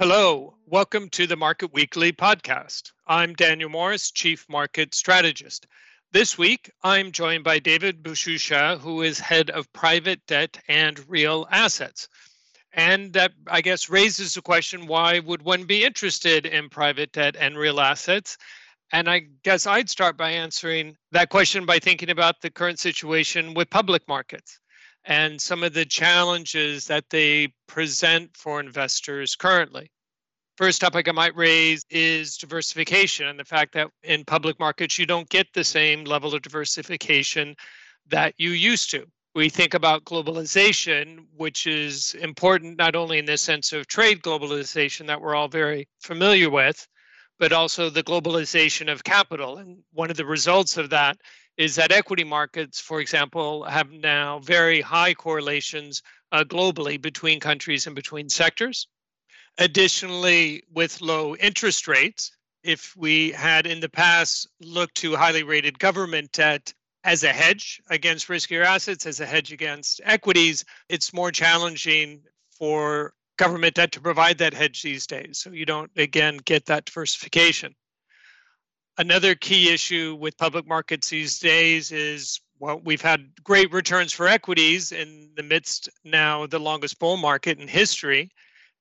Hello, welcome to the Market Weekly podcast. I'm Daniel Morris, Chief Market Strategist. This week, I'm joined by David Bouchoucha, who is head of private debt and real assets. And that, I guess, raises the question why would one be interested in private debt and real assets? And I guess I'd start by answering that question by thinking about the current situation with public markets and some of the challenges that they present for investors currently. First topic I might raise is diversification and the fact that in public markets you don't get the same level of diversification that you used to. We think about globalization, which is important not only in the sense of trade globalization that we're all very familiar with, but also the globalization of capital. And one of the results of that is that equity markets, for example, have now very high correlations uh, globally between countries and between sectors. Additionally, with low interest rates, if we had in the past looked to highly rated government debt as a hedge against riskier assets, as a hedge against equities, it's more challenging for government debt to provide that hedge these days. So you don't, again, get that diversification. Another key issue with public markets these days is well, we've had great returns for equities in the midst now the longest bull market in history,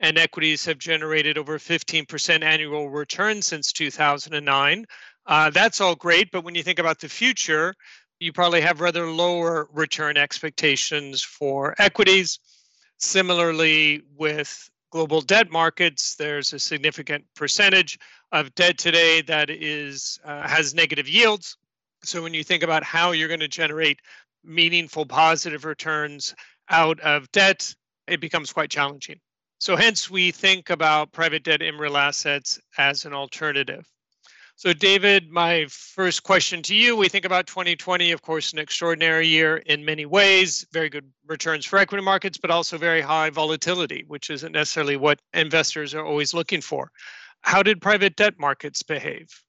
and equities have generated over 15% annual return since 2009. Uh, that's all great, but when you think about the future, you probably have rather lower return expectations for equities. Similarly, with global debt markets, there's a significant percentage of debt today that is uh, has negative yields. So when you think about how you're going to generate meaningful positive returns out of debt, it becomes quite challenging. So hence we think about private debt in real assets as an alternative. So David, my first question to you, we think about 2020, of course, an extraordinary year in many ways, very good returns for equity markets, but also very high volatility, which isn't necessarily what investors are always looking for. How did private debt markets behave?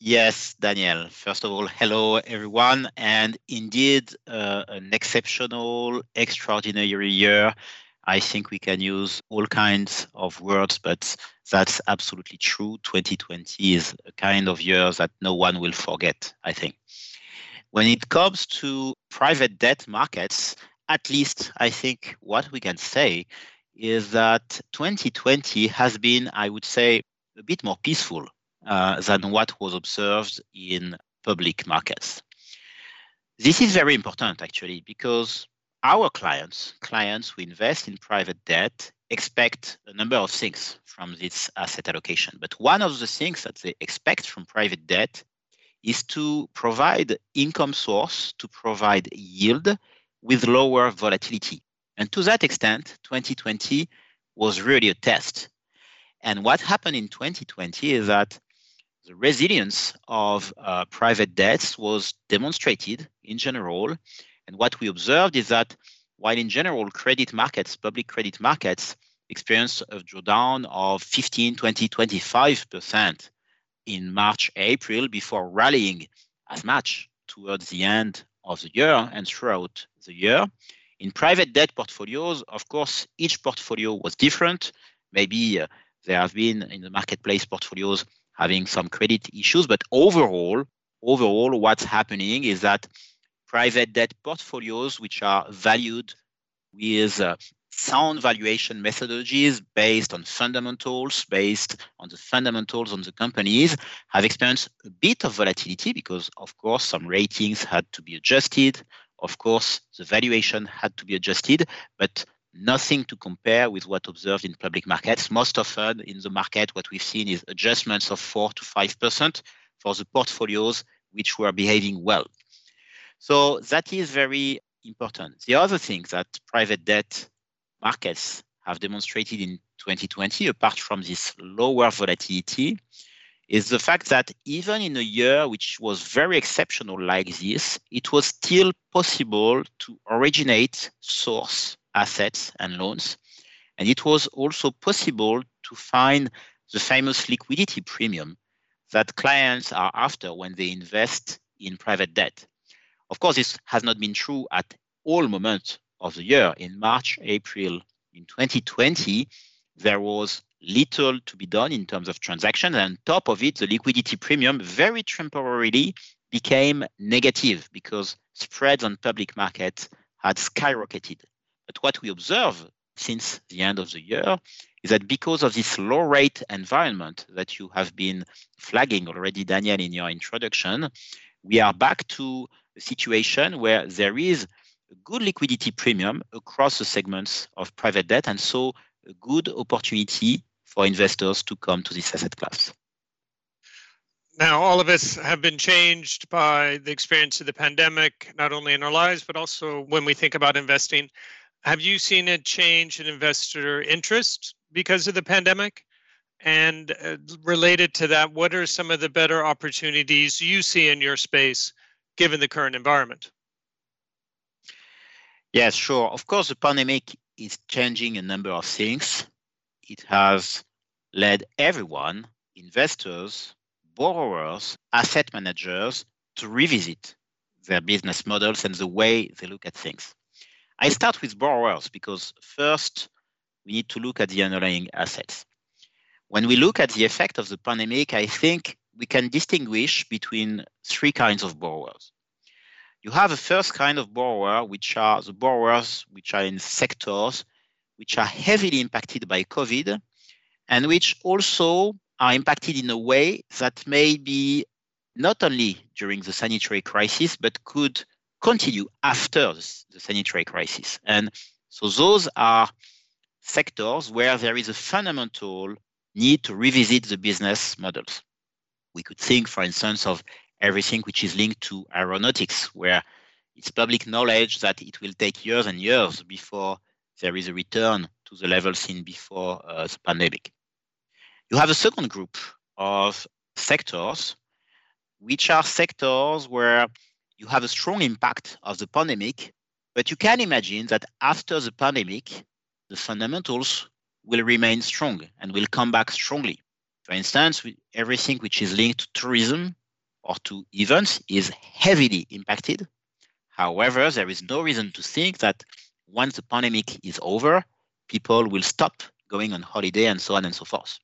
Yes, Daniel. First of all, hello everyone. And indeed, uh, an exceptional, extraordinary year. I think we can use all kinds of words, but that's absolutely true. 2020 is a kind of year that no one will forget, I think. When it comes to private debt markets, at least I think what we can say is that 2020 has been, I would say, a bit more peaceful uh, than what was observed in public markets. This is very important, actually, because our clients, clients who invest in private debt, expect a number of things from this asset allocation. But one of the things that they expect from private debt is to provide income source, to provide yield with lower volatility. And to that extent, 2020 was really a test. And what happened in 2020 is that the resilience of uh, private debts was demonstrated in general. And what we observed is that while in general credit markets, public credit markets, experienced a drawdown of 15, 20, 25% in March, April before rallying as much towards the end of the year and throughout the year. In private debt portfolios, of course, each portfolio was different. Maybe uh, there have been in the marketplace portfolios having some credit issues, but overall, overall, what's happening is that private debt portfolios, which are valued with uh, sound valuation methodologies based on fundamentals, based on the fundamentals on the companies, have experienced a bit of volatility because, of course, some ratings had to be adjusted, of course, the valuation had to be adjusted, but nothing to compare with what observed in public markets. Most often in the market, what we've seen is adjustments of 4 to 5% for the portfolios which were behaving well. So that is very important. The other thing that private debt markets have demonstrated in 2020, apart from this lower volatility, is the fact that even in a year which was very exceptional like this, it was still possible to originate source assets and loans. And it was also possible to find the famous liquidity premium that clients are after when they invest in private debt. Of course, this has not been true at all moments of the year. In March, April, in 2020, there was little to be done in terms of transactions. And on top of it, the liquidity premium very temporarily became negative because spreads on public markets had skyrocketed. But what we observe since the end of the year is that because of this low rate environment that you have been flagging already, Daniel, in your introduction, we are back to a situation where there is a good liquidity premium across the segments of private debt, and so a good opportunity for investors to come to this asset class. Now, all of us have been changed by the experience of the pandemic, not only in our lives, but also when we think about investing. Have you seen a change in investor interest because of the pandemic? And uh, related to that, what are some of the better opportunities you see in your space given the current environment? Yes, sure. Of course, the pandemic is changing a number of things. It has led everyone, investors, borrowers, asset managers, to revisit their business models and the way they look at things. I start with borrowers because first we need to look at the underlying assets. When we look at the effect of the pandemic, I think we can distinguish between three kinds of borrowers. You have a first kind of borrower, which are the borrowers which are in sectors which are heavily impacted by COVID and which also are impacted in a way that may be not only during the sanitary crisis, but could continue after the sanitary crisis. And so those are sectors where there is a fundamental need to revisit the business models. We could think, for instance, of everything which is linked to aeronautics, where it's public knowledge that it will take years and years before there is a return to the level seen before uh, the pandemic. You have a second group of sectors, which are sectors where you have a strong impact of the pandemic, but you can imagine that after the pandemic, the fundamentals will remain strong and will come back strongly. For instance, everything which is linked to tourism or to events is heavily impacted. However, there is no reason to think that once the pandemic is over, people will stop going on holiday and so on and so forth.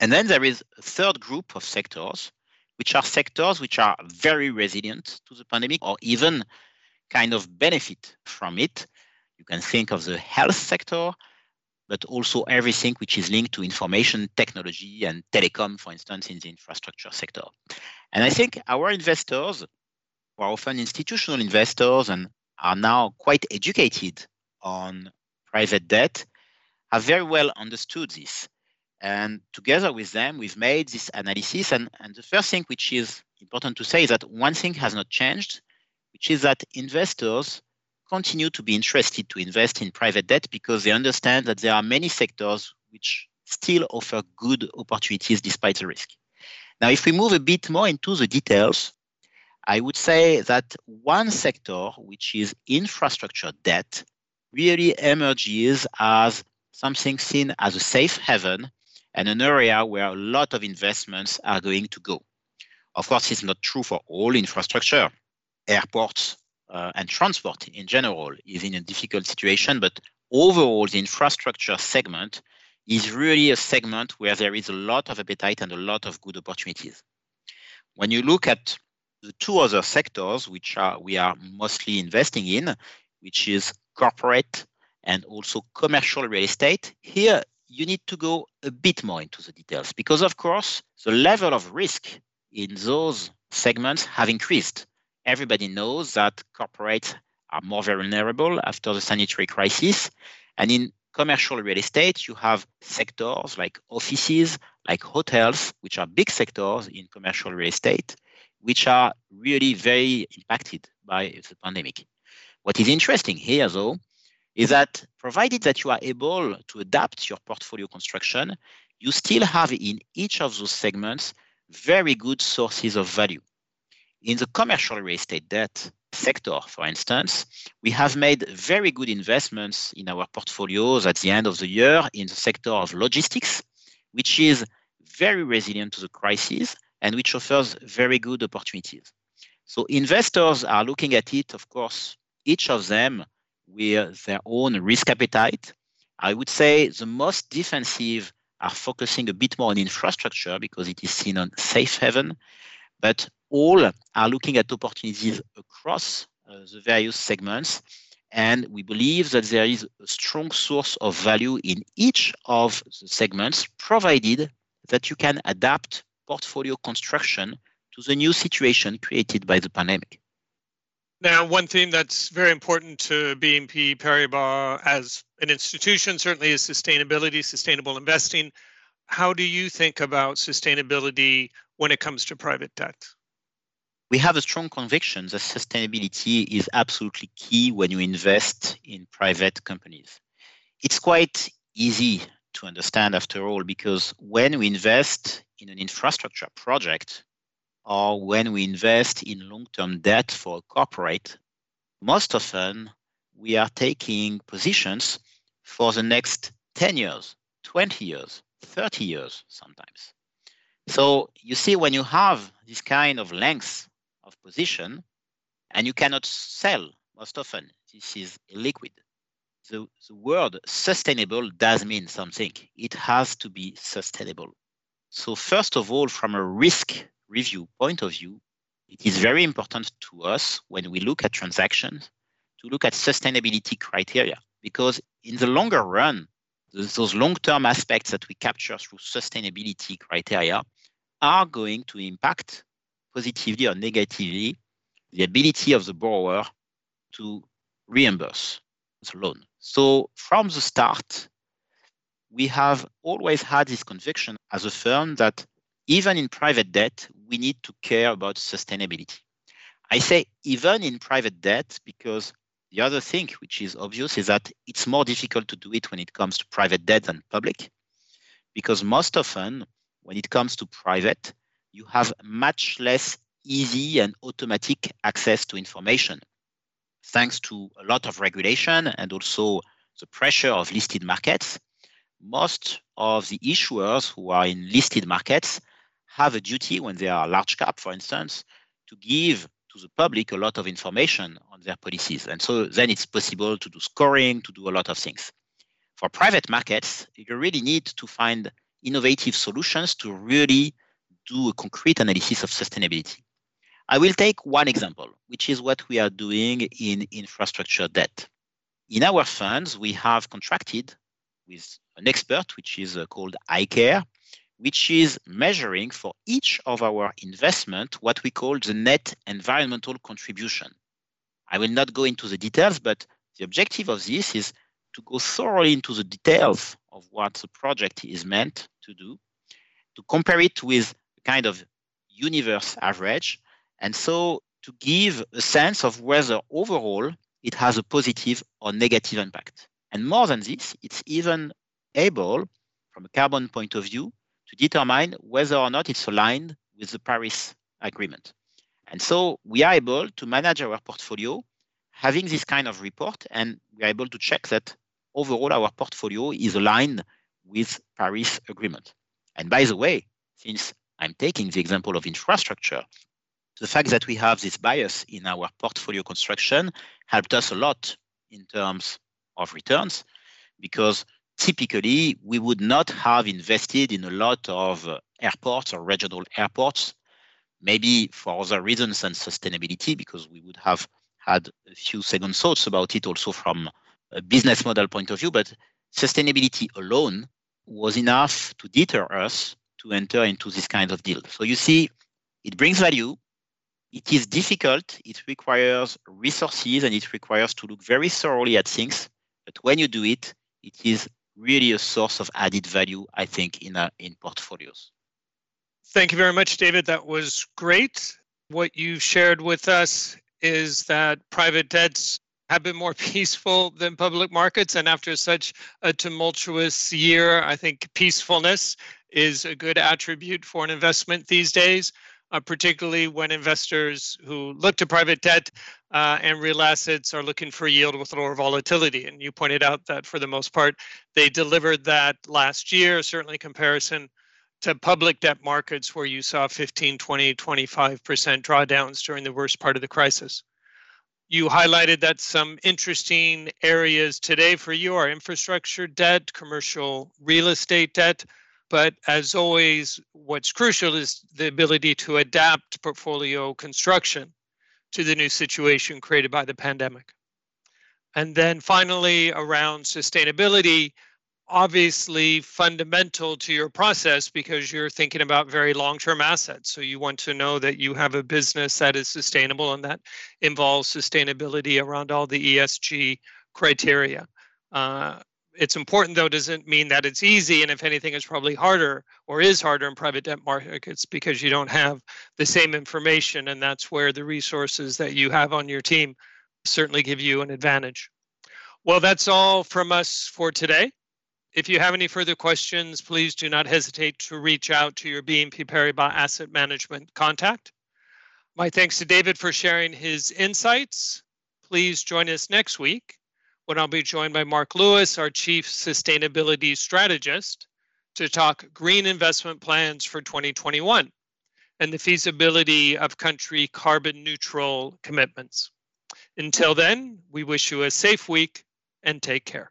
And then there is a third group of sectors which are sectors which are very resilient to the pandemic or even kind of benefit from it. You can think of the health sector, but also everything which is linked to information technology and telecom, for instance, in the infrastructure sector. And I think our investors, who are often institutional investors and are now quite educated on private debt, have very well understood this. And together with them, we've made this analysis. And, and the first thing which is important to say is that one thing has not changed, which is that investors continue to be interested to invest in private debt because they understand that there are many sectors which still offer good opportunities despite the risk. Now, if we move a bit more into the details, I would say that one sector, which is infrastructure debt, really emerges as something seen as a safe haven and an area where a lot of investments are going to go. Of course, it's not true for all infrastructure. Airports uh, and transport in general is in a difficult situation, but overall, the infrastructure segment is really a segment where there is a lot of appetite and a lot of good opportunities. When you look at the two other sectors which are we are mostly investing in, which is corporate and also commercial real estate, here you need to go a bit more into the details because, of course, the level of risk in those segments have increased. Everybody knows that corporates are more vulnerable after the sanitary crisis. And in commercial real estate, you have sectors like offices, like hotels, which are big sectors in commercial real estate, which are really very impacted by the pandemic. What is interesting here, though, is that provided that you are able to adapt your portfolio construction, you still have in each of those segments very good sources of value. In the commercial real estate debt sector, for instance, we have made very good investments in our portfolios at the end of the year in the sector of logistics, which is very resilient to the crisis and which offers very good opportunities. So investors are looking at it, of course, each of them with their own risk appetite I would say the most defensive are focusing a bit more on infrastructure because it is seen on safe haven, but all are looking at opportunities across uh, the various segments. And we believe that there is a strong source of value in each of the segments, provided that you can adapt portfolio construction to the new situation created by the pandemic. Now, one theme that's very important to BNP Paribas as an institution certainly is sustainability, sustainable investing. How do you think about sustainability when it comes to private debt? We have a strong conviction that sustainability is absolutely key when you invest in private companies. It's quite easy to understand after all because when we invest in an infrastructure project, or when we invest in long term debt for a corporate, most often we are taking positions for the next 10 years, 20 years, 30 years sometimes. So you see, when you have this kind of length of position and you cannot sell most often, this is illiquid. The, the word sustainable does mean something. It has to be sustainable. So, first of all, from a risk review point of view, it is very important to us when we look at transactions to look at sustainability criteria because in the longer run, those long-term aspects that we capture through sustainability criteria are going to impact positively or negatively the ability of the borrower to reimburse the loan. So from the start, we have always had this conviction as a firm that even in private debt, we need to care about sustainability. I say even in private debt because the other thing which is obvious is that it's more difficult to do it when it comes to private debt than public because most often when it comes to private, you have much less easy and automatic access to information thanks to a lot of regulation and also the pressure of listed markets. Most of the issuers who are in listed markets have a duty when they are large cap, for instance, to give to the public a lot of information on their policies. And so then it's possible to do scoring, to do a lot of things. For private markets, you really need to find innovative solutions to really do a concrete analysis of sustainability. I will take one example, which is what we are doing in infrastructure debt. In our funds, we have contracted with an expert, which is uh, called iCare, which is measuring for each of our investment what we call the net environmental contribution. I will not go into the details, but the objective of this is to go thoroughly into the details of what the project is meant to do, to compare it with kind of universe average, and so to give a sense of whether overall it has a positive or negative impact. And more than this, it's even able, from a carbon point of view, to determine whether or not it's aligned with the Paris Agreement. And so we are able to manage our portfolio having this kind of report, and we are able to check that overall our portfolio is aligned with Paris Agreement. And by the way, since I'm taking the example of infrastructure, the fact that we have this bias in our portfolio construction helped us a lot in terms of returns because typically we would not have invested in a lot of uh, airports or regional airports, maybe for other reasons than sustainability, because we would have had a few second thoughts about it also from a business model point of view. But sustainability alone was enough to deter us to enter into this kind of deal. So you see, it brings value. It is difficult. It requires resources and it requires to look very thoroughly at things. But when you do it, it is really a source of added value, I think, in, uh, in portfolios. Thank you very much, David. That was great. What you've shared with us is that private debts have been more peaceful than public markets. And after such a tumultuous year, I think peacefulness is a good attribute for an investment these days uh, particularly when investors who look to private debt uh, and real assets are looking for yield with lower volatility. And you pointed out that for the most part, they delivered that last year, certainly comparison to public debt markets where you saw 15, 20, 25% drawdowns during the worst part of the crisis. You highlighted that some interesting areas today for you are infrastructure debt, commercial real estate debt. But as always, what's crucial is the ability to adapt portfolio construction to the new situation created by the pandemic. And then finally, around sustainability, obviously fundamental to your process because you're thinking about very long term assets. So you want to know that you have a business that is sustainable and that involves sustainability around all the ESG criteria. Uh, it's important though doesn't mean that it's easy and if anything it's probably harder or is harder in private debt markets because you don't have the same information and that's where the resources that you have on your team certainly give you an advantage well that's all from us for today if you have any further questions please do not hesitate to reach out to your bnp paribas asset management contact my thanks to david for sharing his insights please join us next week when I'll be joined by Mark Lewis, our Chief Sustainability Strategist, to talk green investment plans for 2021 and the feasibility of country carbon neutral commitments. Until then, we wish you a safe week and take care.